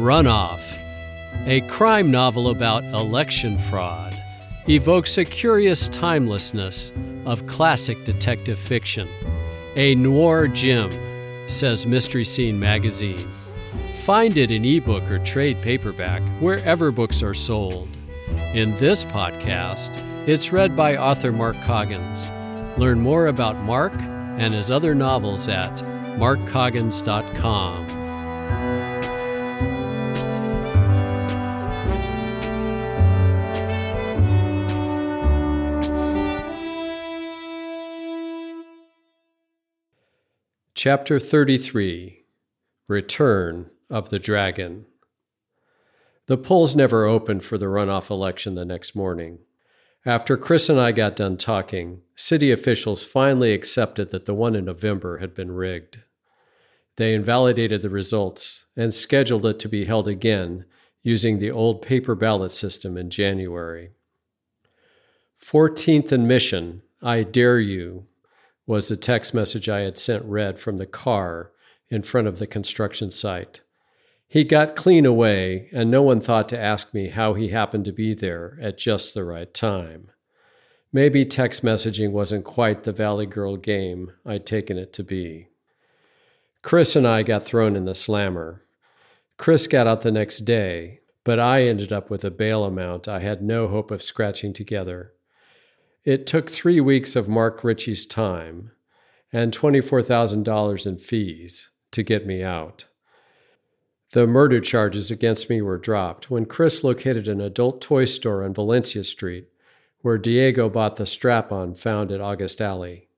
Runoff, a crime novel about election fraud, evokes a curious timelessness of classic detective fiction. A noir gem, says Mystery Scene magazine. Find it in ebook or trade paperback wherever books are sold. In this podcast, it's read by author Mark Coggins. Learn more about Mark and his other novels at markcoggins.com. Chapter 33 Return of the Dragon. The polls never opened for the runoff election the next morning. After Chris and I got done talking, city officials finally accepted that the one in November had been rigged. They invalidated the results and scheduled it to be held again using the old paper ballot system in January. 14th and Mission, I dare you, was the text message I had sent read from the car in front of the construction site. He got clean away, and no one thought to ask me how he happened to be there at just the right time. Maybe text messaging wasn't quite the Valley Girl game I'd taken it to be. Chris and I got thrown in the slammer. Chris got out the next day, but I ended up with a bail amount I had no hope of scratching together. It took three weeks of Mark Ritchie's time and $24,000 in fees to get me out. The murder charges against me were dropped when Chris located an adult toy store on Valencia Street, where Diego bought the strap on found at August Alley.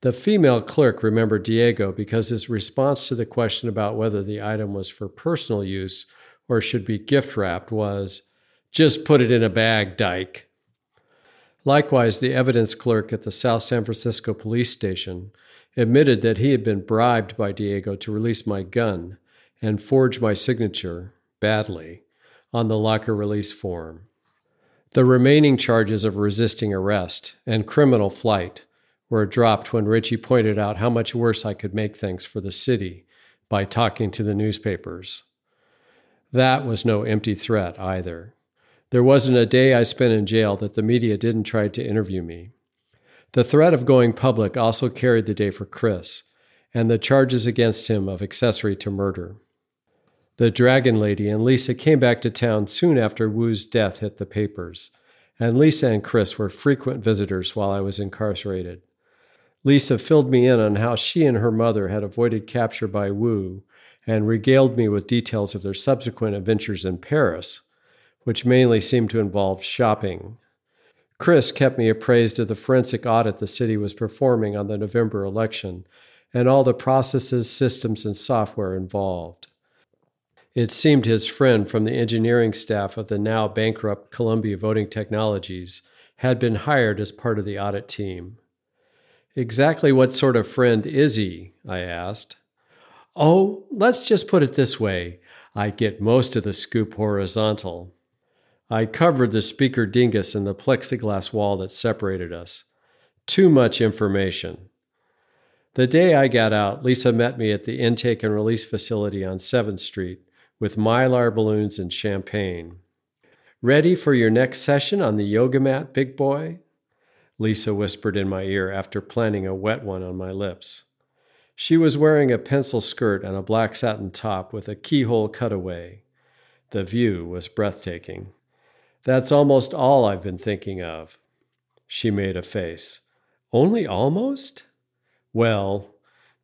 The female clerk remembered Diego because his response to the question about whether the item was for personal use or should be gift wrapped was, Just put it in a bag, dyke. Likewise, the evidence clerk at the South San Francisco police station admitted that he had been bribed by Diego to release my gun and forge my signature, badly, on the locker release form. The remaining charges of resisting arrest and criminal flight were dropped when Ritchie pointed out how much worse I could make things for the city by talking to the newspapers. That was no empty threat either. There wasn't a day I spent in jail that the media didn't try to interview me. The threat of going public also carried the day for Chris, and the charges against him of accessory to murder. The Dragon Lady and Lisa came back to town soon after Wu's death hit the papers, and Lisa and Chris were frequent visitors while I was incarcerated. Lisa filled me in on how she and her mother had avoided capture by Wu and regaled me with details of their subsequent adventures in Paris, which mainly seemed to involve shopping. Chris kept me appraised of the forensic audit the city was performing on the November election and all the processes, systems, and software involved. It seemed his friend from the engineering staff of the now bankrupt Columbia Voting Technologies had been hired as part of the audit team. Exactly what sort of friend is he? I asked. Oh, let's just put it this way I get most of the scoop horizontal. I covered the speaker dingus and the plexiglass wall that separated us. Too much information. The day I got out, Lisa met me at the intake and release facility on 7th Street with mylar balloons and champagne. Ready for your next session on the yoga mat, big boy? Lisa whispered in my ear after planting a wet one on my lips. She was wearing a pencil skirt and a black satin top with a keyhole cutaway. The view was breathtaking. That's almost all I've been thinking of. She made a face. Only almost? Well,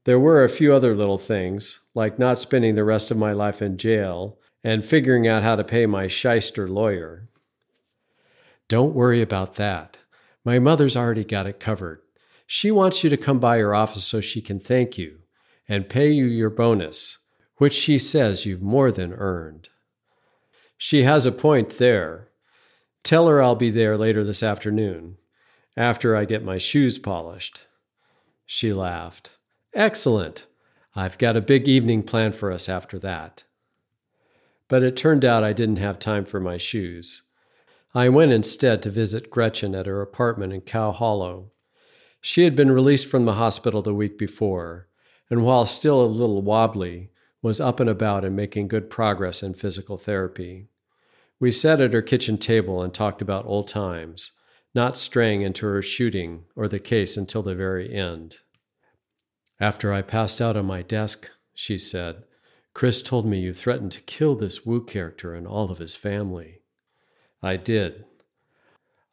there were a few other little things, like not spending the rest of my life in jail and figuring out how to pay my shyster lawyer. Don't worry about that. My mother's already got it covered. She wants you to come by her office so she can thank you and pay you your bonus, which she says you've more than earned. She has a point there. Tell her I'll be there later this afternoon, after I get my shoes polished. She laughed. Excellent. I've got a big evening planned for us after that. But it turned out I didn't have time for my shoes. I went instead to visit Gretchen at her apartment in Cow Hollow. She had been released from the hospital the week before, and while still a little wobbly, was up and about and making good progress in physical therapy. We sat at her kitchen table and talked about old times, not straying into her shooting or the case until the very end. After I passed out on my desk, she said, Chris told me you threatened to kill this Wu character and all of his family. I did.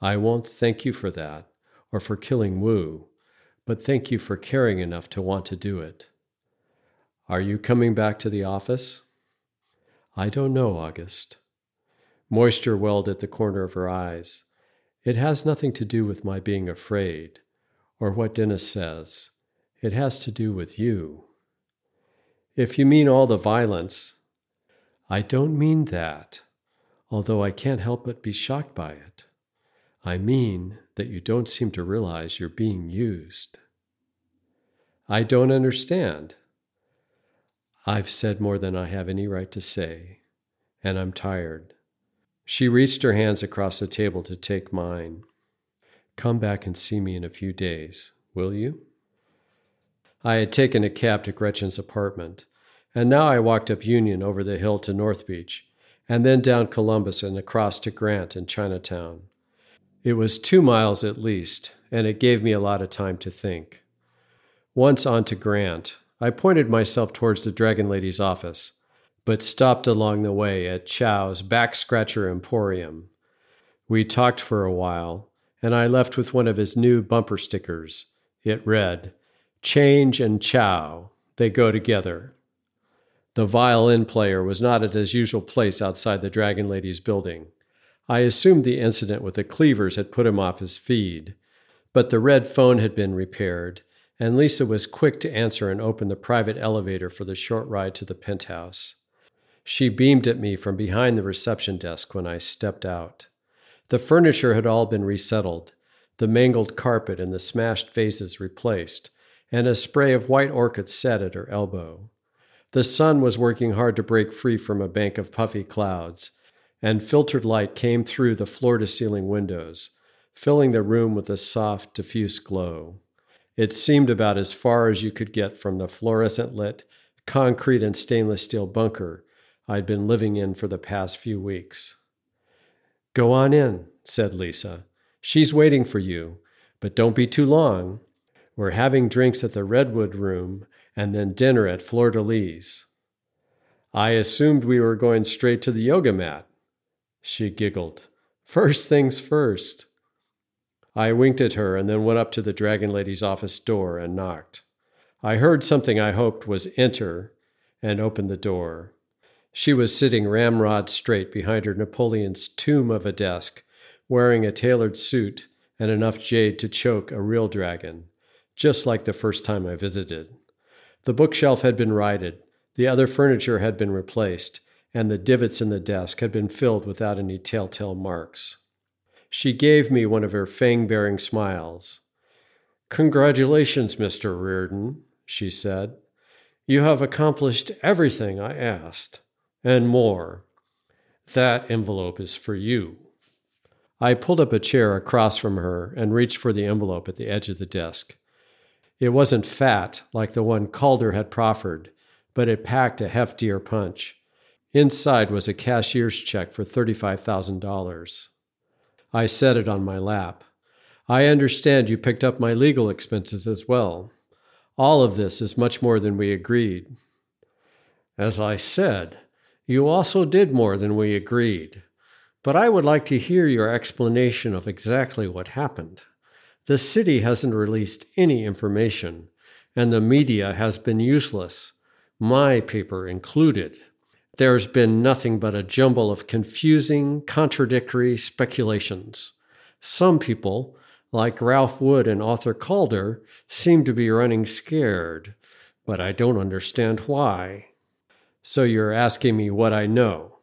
I won't thank you for that, or for killing Wu, but thank you for caring enough to want to do it. Are you coming back to the office? I don't know, August. Moisture welled at the corner of her eyes. It has nothing to do with my being afraid, or what Dennis says. It has to do with you. If you mean all the violence, I don't mean that, although I can't help but be shocked by it. I mean that you don't seem to realize you're being used. I don't understand. I've said more than I have any right to say, and I'm tired. She reached her hands across the table to take mine. Come back and see me in a few days, will you? I had taken a cab to Gretchen's apartment, and now I walked up Union over the hill to North Beach, and then down Columbus and across to Grant in Chinatown. It was two miles at least, and it gave me a lot of time to think. Once on to Grant, I pointed myself towards the Dragon Lady's office, but stopped along the way at Chow's Back Scratcher Emporium. We talked for a while, and I left with one of his new bumper stickers. It read, Change and chow, they go together. The violin player was not at his usual place outside the Dragon Lady's building. I assumed the incident with the cleavers had put him off his feed, but the red phone had been repaired, and Lisa was quick to answer and open the private elevator for the short ride to the penthouse. She beamed at me from behind the reception desk when I stepped out. The furniture had all been resettled, the mangled carpet and the smashed vases replaced, and a spray of white orchids set at her elbow. The sun was working hard to break free from a bank of puffy clouds, and filtered light came through the floor to ceiling windows, filling the room with a soft, diffuse glow. It seemed about as far as you could get from the fluorescent lit, concrete and stainless steel bunker I'd been living in for the past few weeks. Go on in, said Lisa. She's waiting for you, but don't be too long. We're having drinks at the Redwood Room and then dinner at Fleur de Lys. I assumed we were going straight to the yoga mat. She giggled. First things first. I winked at her and then went up to the Dragon Lady's office door and knocked. I heard something I hoped was enter and opened the door. She was sitting ramrod straight behind her Napoleon's tomb of a desk, wearing a tailored suit and enough jade to choke a real dragon just like the first time I visited. The bookshelf had been righted, the other furniture had been replaced, and the divots in the desk had been filled without any telltale marks. She gave me one of her fang bearing smiles. Congratulations, Mr. Riordan, she said. You have accomplished everything I asked, and more. That envelope is for you. I pulled up a chair across from her and reached for the envelope at the edge of the desk. It wasn't fat like the one Calder had proffered, but it packed a heftier punch. Inside was a cashier's check for $35,000. I set it on my lap. I understand you picked up my legal expenses as well. All of this is much more than we agreed. As I said, you also did more than we agreed. But I would like to hear your explanation of exactly what happened. The city hasn't released any information, and the media has been useless, my paper included. There's been nothing but a jumble of confusing, contradictory speculations. Some people, like Ralph Wood and Arthur Calder, seem to be running scared, but I don't understand why. So you're asking me what I know?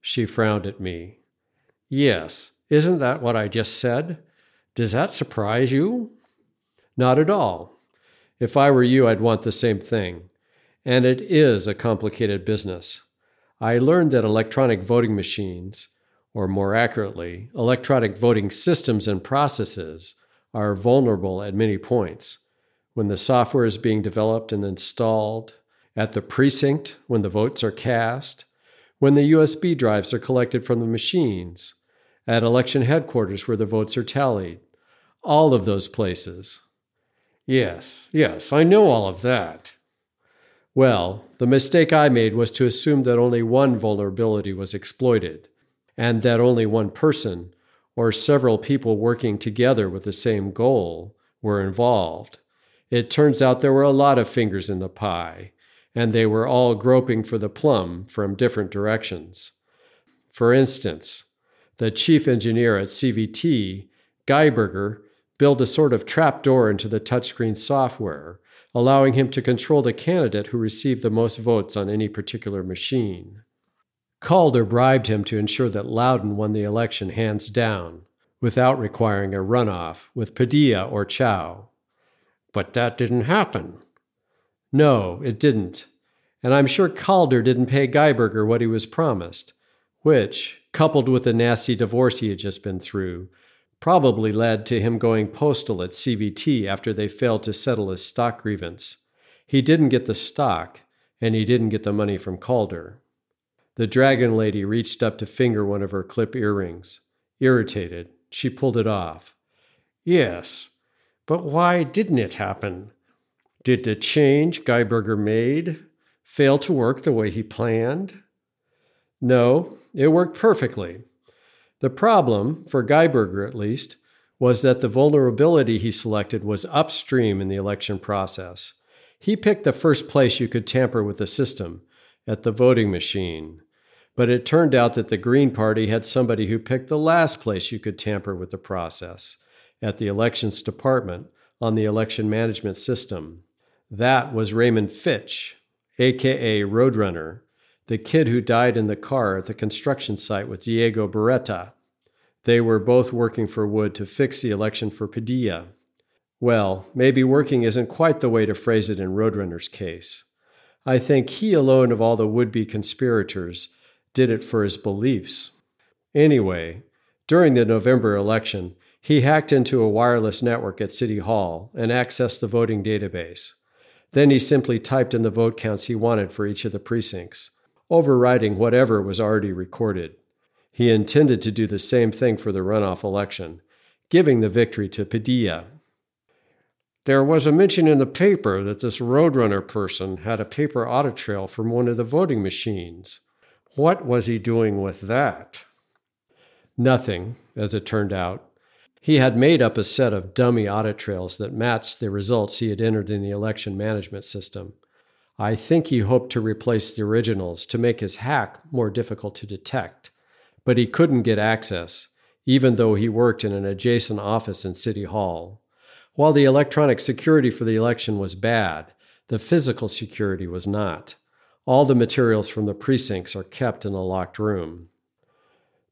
She frowned at me. Yes, isn't that what I just said? Does that surprise you? Not at all. If I were you, I'd want the same thing. And it is a complicated business. I learned that electronic voting machines, or more accurately, electronic voting systems and processes, are vulnerable at many points. When the software is being developed and installed, at the precinct when the votes are cast, when the USB drives are collected from the machines, at election headquarters where the votes are tallied. All of those places. Yes, yes, I know all of that. Well, the mistake I made was to assume that only one vulnerability was exploited, and that only one person, or several people working together with the same goal, were involved. It turns out there were a lot of fingers in the pie, and they were all groping for the plum from different directions. For instance, the chief engineer at CVT, Geiberger, built a sort of trapdoor into the touchscreen software, allowing him to control the candidate who received the most votes on any particular machine. Calder bribed him to ensure that Loudon won the election hands down, without requiring a runoff with Padilla or Chow. But that didn't happen. No, it didn't. And I'm sure Calder didn't pay Geiberger what he was promised, which, coupled with the nasty divorce he had just been through, probably led to him going postal at CVT after they failed to settle his stock grievance. He didn't get the stock, and he didn't get the money from Calder. The dragon lady reached up to finger one of her clip earrings. Irritated, she pulled it off. Yes, but why didn't it happen? Did the change Geiberger made fail to work the way he planned? No, it worked perfectly. The problem, for Geiberger at least, was that the vulnerability he selected was upstream in the election process. He picked the first place you could tamper with the system, at the voting machine. But it turned out that the Green Party had somebody who picked the last place you could tamper with the process, at the elections department on the election management system. That was Raymond Fitch, aka Roadrunner, the kid who died in the car at the construction site with Diego Beretta. They were both working for Wood to fix the election for Padilla. Well, maybe working isn't quite the way to phrase it in Roadrunner's case. I think he alone of all the would be conspirators did it for his beliefs. Anyway, during the November election, he hacked into a wireless network at City Hall and accessed the voting database. Then he simply typed in the vote counts he wanted for each of the precincts, overriding whatever was already recorded. He intended to do the same thing for the runoff election, giving the victory to Padilla. There was a mention in the paper that this Roadrunner person had a paper audit trail from one of the voting machines. What was he doing with that? Nothing, as it turned out. He had made up a set of dummy audit trails that matched the results he had entered in the election management system. I think he hoped to replace the originals to make his hack more difficult to detect, but he couldn't get access, even though he worked in an adjacent office in City Hall. While the electronic security for the election was bad, the physical security was not. All the materials from the precincts are kept in a locked room.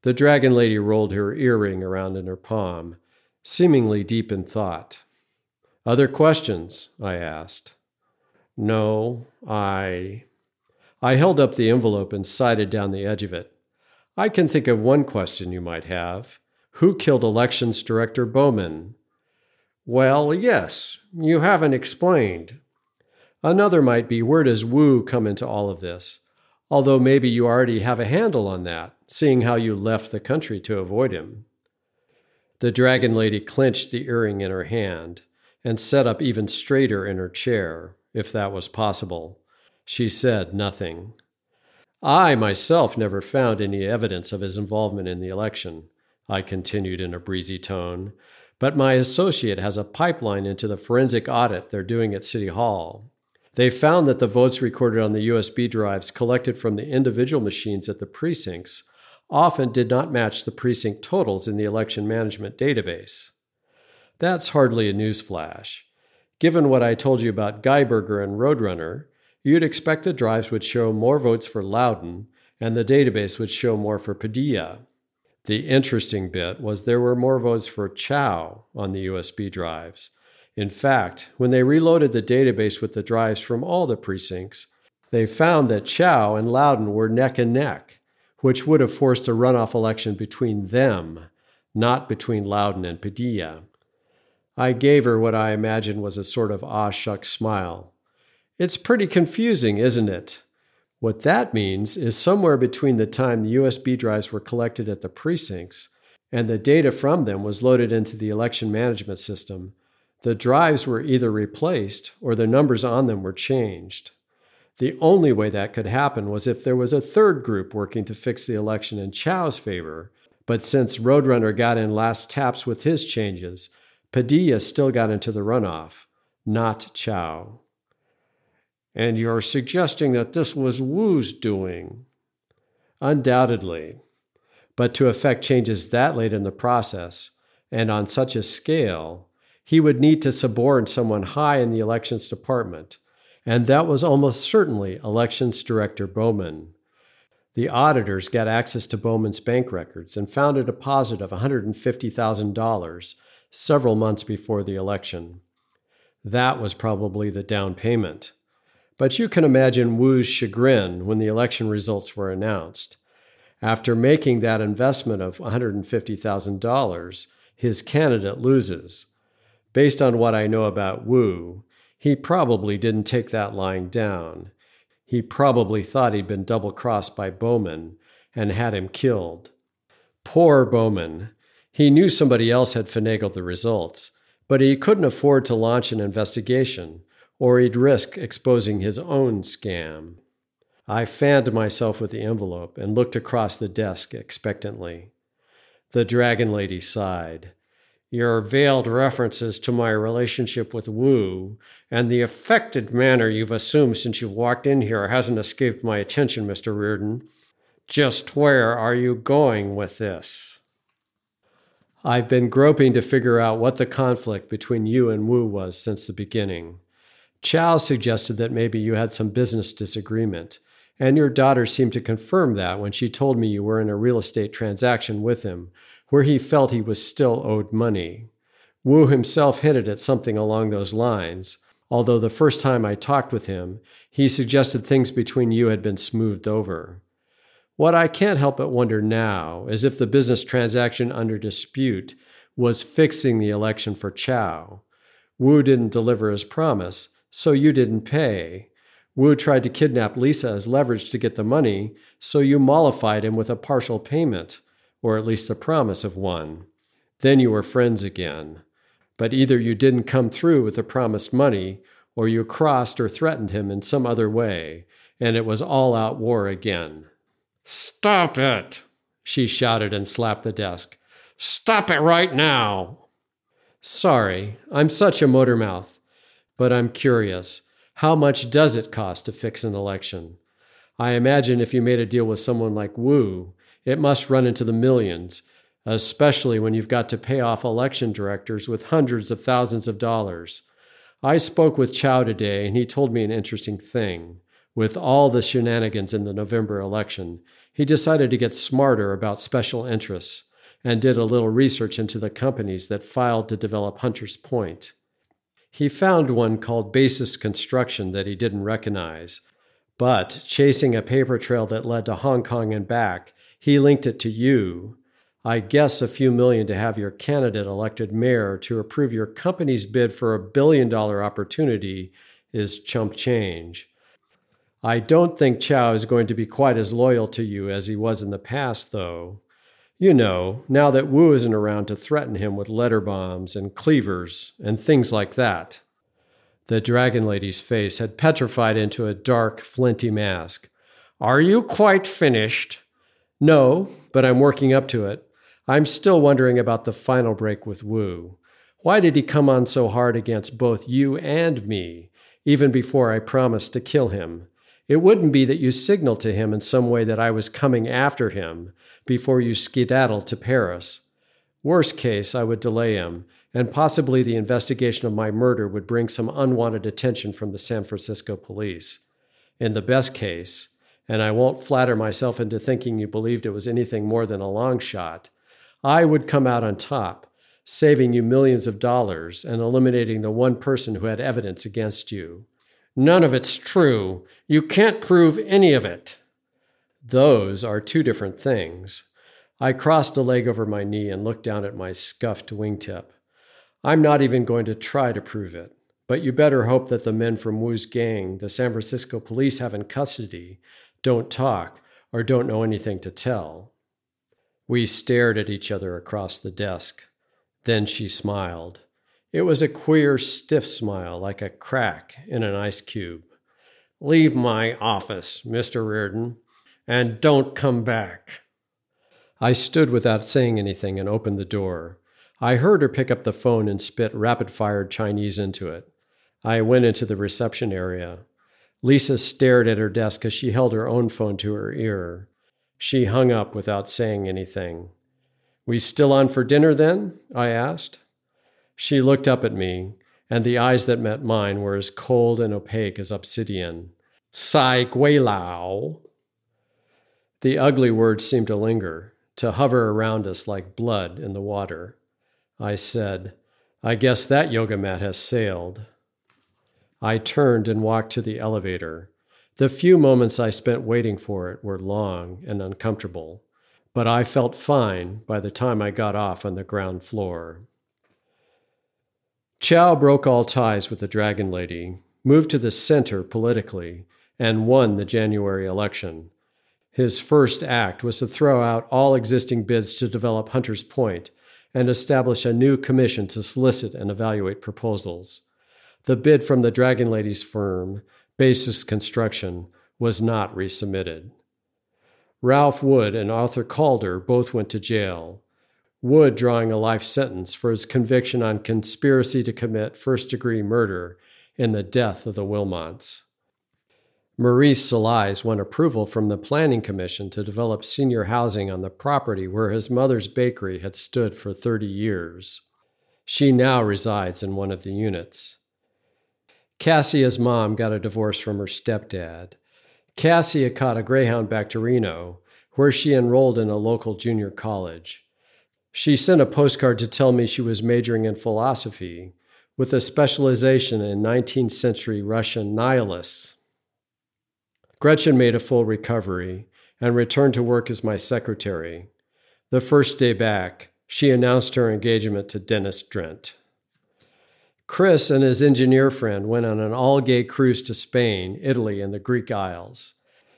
The dragon lady rolled her earring around in her palm seemingly deep in thought. Other questions? I asked. No, I. I held up the envelope and sighted down the edge of it. I can think of one question you might have. Who killed Elections Director Bowman? Well, yes, you haven't explained. Another might be where does Wu come into all of this? Although maybe you already have a handle on that, seeing how you left the country to avoid him. The dragon lady clenched the earring in her hand and sat up even straighter in her chair, if that was possible. She said nothing. I myself never found any evidence of his involvement in the election, I continued in a breezy tone, but my associate has a pipeline into the forensic audit they're doing at City Hall. They found that the votes recorded on the USB drives collected from the individual machines at the precincts often did not match the precinct totals in the election management database. That's hardly a newsflash. Given what I told you about Geiberger and Roadrunner, you'd expect the drives would show more votes for Loudon and the database would show more for Padilla. The interesting bit was there were more votes for Chow on the USB drives. In fact, when they reloaded the database with the drives from all the precincts, they found that Chow and Loudon were neck and neck, which would have forced a runoff election between them, not between Loudon and Padilla. I gave her what I imagined was a sort of ah shuck smile. It's pretty confusing, isn't it? What that means is somewhere between the time the USB drives were collected at the precincts and the data from them was loaded into the election management system, the drives were either replaced or the numbers on them were changed. The only way that could happen was if there was a third group working to fix the election in Chow's favor. But since Roadrunner got in last taps with his changes, Padilla still got into the runoff, not Chow. And you're suggesting that this was Wu's doing? Undoubtedly. But to effect changes that late in the process, and on such a scale, he would need to suborn someone high in the elections department, and that was almost certainly Elections Director Bowman. The auditors got access to Bowman's bank records and found a deposit of $150,000 several months before the election. That was probably the down payment. But you can imagine Wu's chagrin when the election results were announced. After making that investment of $150,000, his candidate loses. Based on what I know about Wu, he probably didn't take that lying down. He probably thought he'd been double crossed by Bowman and had him killed. Poor Bowman. He knew somebody else had finagled the results, but he couldn't afford to launch an investigation, or he'd risk exposing his own scam. I fanned myself with the envelope and looked across the desk expectantly. The Dragon Lady sighed. Your veiled references to my relationship with Wu and the affected manner you've assumed since you walked in here hasn't escaped my attention, Mr. Riordan. Just where are you going with this? I've been groping to figure out what the conflict between you and Wu was since the beginning. Chow suggested that maybe you had some business disagreement, and your daughter seemed to confirm that when she told me you were in a real estate transaction with him where he felt he was still owed money. Wu himself hinted at something along those lines, although the first time I talked with him, he suggested things between you had been smoothed over. What I can't help but wonder now is if the business transaction under dispute was fixing the election for Chow. Wu didn't deliver his promise, so you didn't pay. Wu tried to kidnap Lisa as leverage to get the money, so you mollified him with a partial payment or at least the promise of one. Then you were friends again. But either you didn't come through with the promised money, or you crossed or threatened him in some other way, and it was all out war again. Stop it! She shouted and slapped the desk. Stop it right now! Sorry, I'm such a motor mouth, but I'm curious. How much does it cost to fix an election? I imagine if you made a deal with someone like Wu, it must run into the millions, especially when you've got to pay off election directors with hundreds of thousands of dollars. I spoke with Chow today, and he told me an interesting thing. With all the shenanigans in the November election, he decided to get smarter about special interests and did a little research into the companies that filed to develop Hunters Point. He found one called Basis Construction that he didn't recognize, but chasing a paper trail that led to Hong Kong and back, he linked it to you. I guess a few million to have your candidate elected mayor to approve your company's bid for a billion dollar opportunity is chump change. I don't think Chow is going to be quite as loyal to you as he was in the past, though. You know, now that Wu isn't around to threaten him with letter bombs and cleavers and things like that. The Dragon Lady's face had petrified into a dark, flinty mask. Are you quite finished? No, but I'm working up to it. I'm still wondering about the final break with Wu. Why did he come on so hard against both you and me, even before I promised to kill him? It wouldn't be that you signaled to him in some way that I was coming after him before you skedaddled to Paris. Worst case, I would delay him, and possibly the investigation of my murder would bring some unwanted attention from the San Francisco police. In the best case, and I won't flatter myself into thinking you believed it was anything more than a long shot, I would come out on top, saving you millions of dollars and eliminating the one person who had evidence against you. None of it's true. You can't prove any of it. Those are two different things. I crossed a leg over my knee and looked down at my scuffed wingtip. I'm not even going to try to prove it, but you better hope that the men from Wu's gang the San Francisco police have in custody don't talk or don't know anything to tell. We stared at each other across the desk. Then she smiled. It was a queer, stiff smile, like a crack in an ice cube. Leave my office, Mr. Riordan, and don't come back. I stood without saying anything and opened the door. I heard her pick up the phone and spit rapid fired Chinese into it. I went into the reception area. Lisa stared at her desk as she held her own phone to her ear. She hung up without saying anything. We still on for dinner then? I asked. She looked up at me, and the eyes that met mine were as cold and opaque as obsidian. Sai Gui Lao. The ugly words seemed to linger, to hover around us like blood in the water. I said, I guess that yoga mat has sailed. I turned and walked to the elevator. The few moments I spent waiting for it were long and uncomfortable, but I felt fine by the time I got off on the ground floor. Chow broke all ties with the Dragon Lady, moved to the center politically, and won the January election. His first act was to throw out all existing bids to develop Hunters Point and establish a new commission to solicit and evaluate proposals. The bid from the Dragon Lady's firm, Basis Construction, was not resubmitted. Ralph Wood and Arthur Calder both went to jail. Wood drawing a life sentence for his conviction on conspiracy to commit first degree murder in the death of the Wilmots. Maurice Salais won approval from the Planning Commission to develop senior housing on the property where his mother's bakery had stood for 30 years. She now resides in one of the units. Cassia's mom got a divorce from her stepdad. Cassia caught a Greyhound back to Reno, where she enrolled in a local junior college. She sent a postcard to tell me she was majoring in philosophy, with a specialization in 19th century Russian nihilists. Gretchen made a full recovery and returned to work as my secretary. The first day back, she announced her engagement to Dennis Drent. Chris and his engineer friend went on an all gay cruise to Spain, Italy, and the Greek Isles.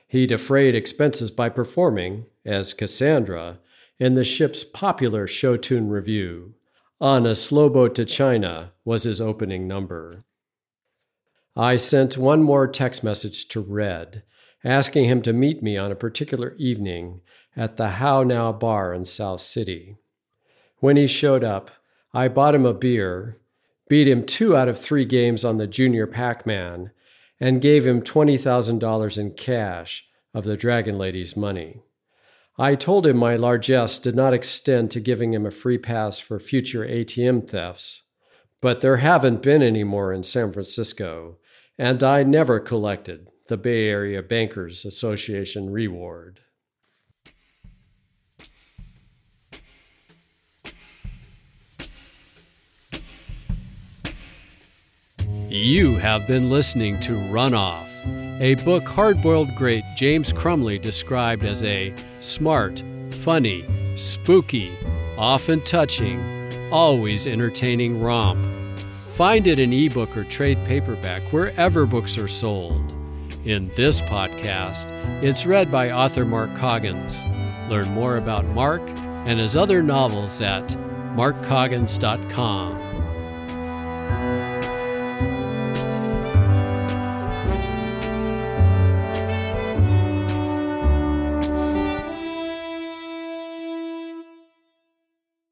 He defrayed expenses by performing, as Cassandra, in the ship's popular show tune review. On a Slow Boat to China was his opening number. I sent one more text message to Red, asking him to meet me on a particular evening at the How Now bar in South City. When he showed up, I bought him a beer beat him two out of three games on the Junior Pac Man, and gave him $20,000 in cash of the Dragon Lady's money. I told him my largesse did not extend to giving him a free pass for future ATM thefts, but there haven't been any more in San Francisco, and I never collected the Bay Area Bankers Association reward. You have been listening to Run Off, a book hardboiled great James Crumley described as a smart, funny, spooky, often touching, always entertaining romp. Find it in ebook or trade paperback wherever books are sold. In this podcast, it's read by author Mark Coggins. Learn more about Mark and his other novels at markcoggins.com.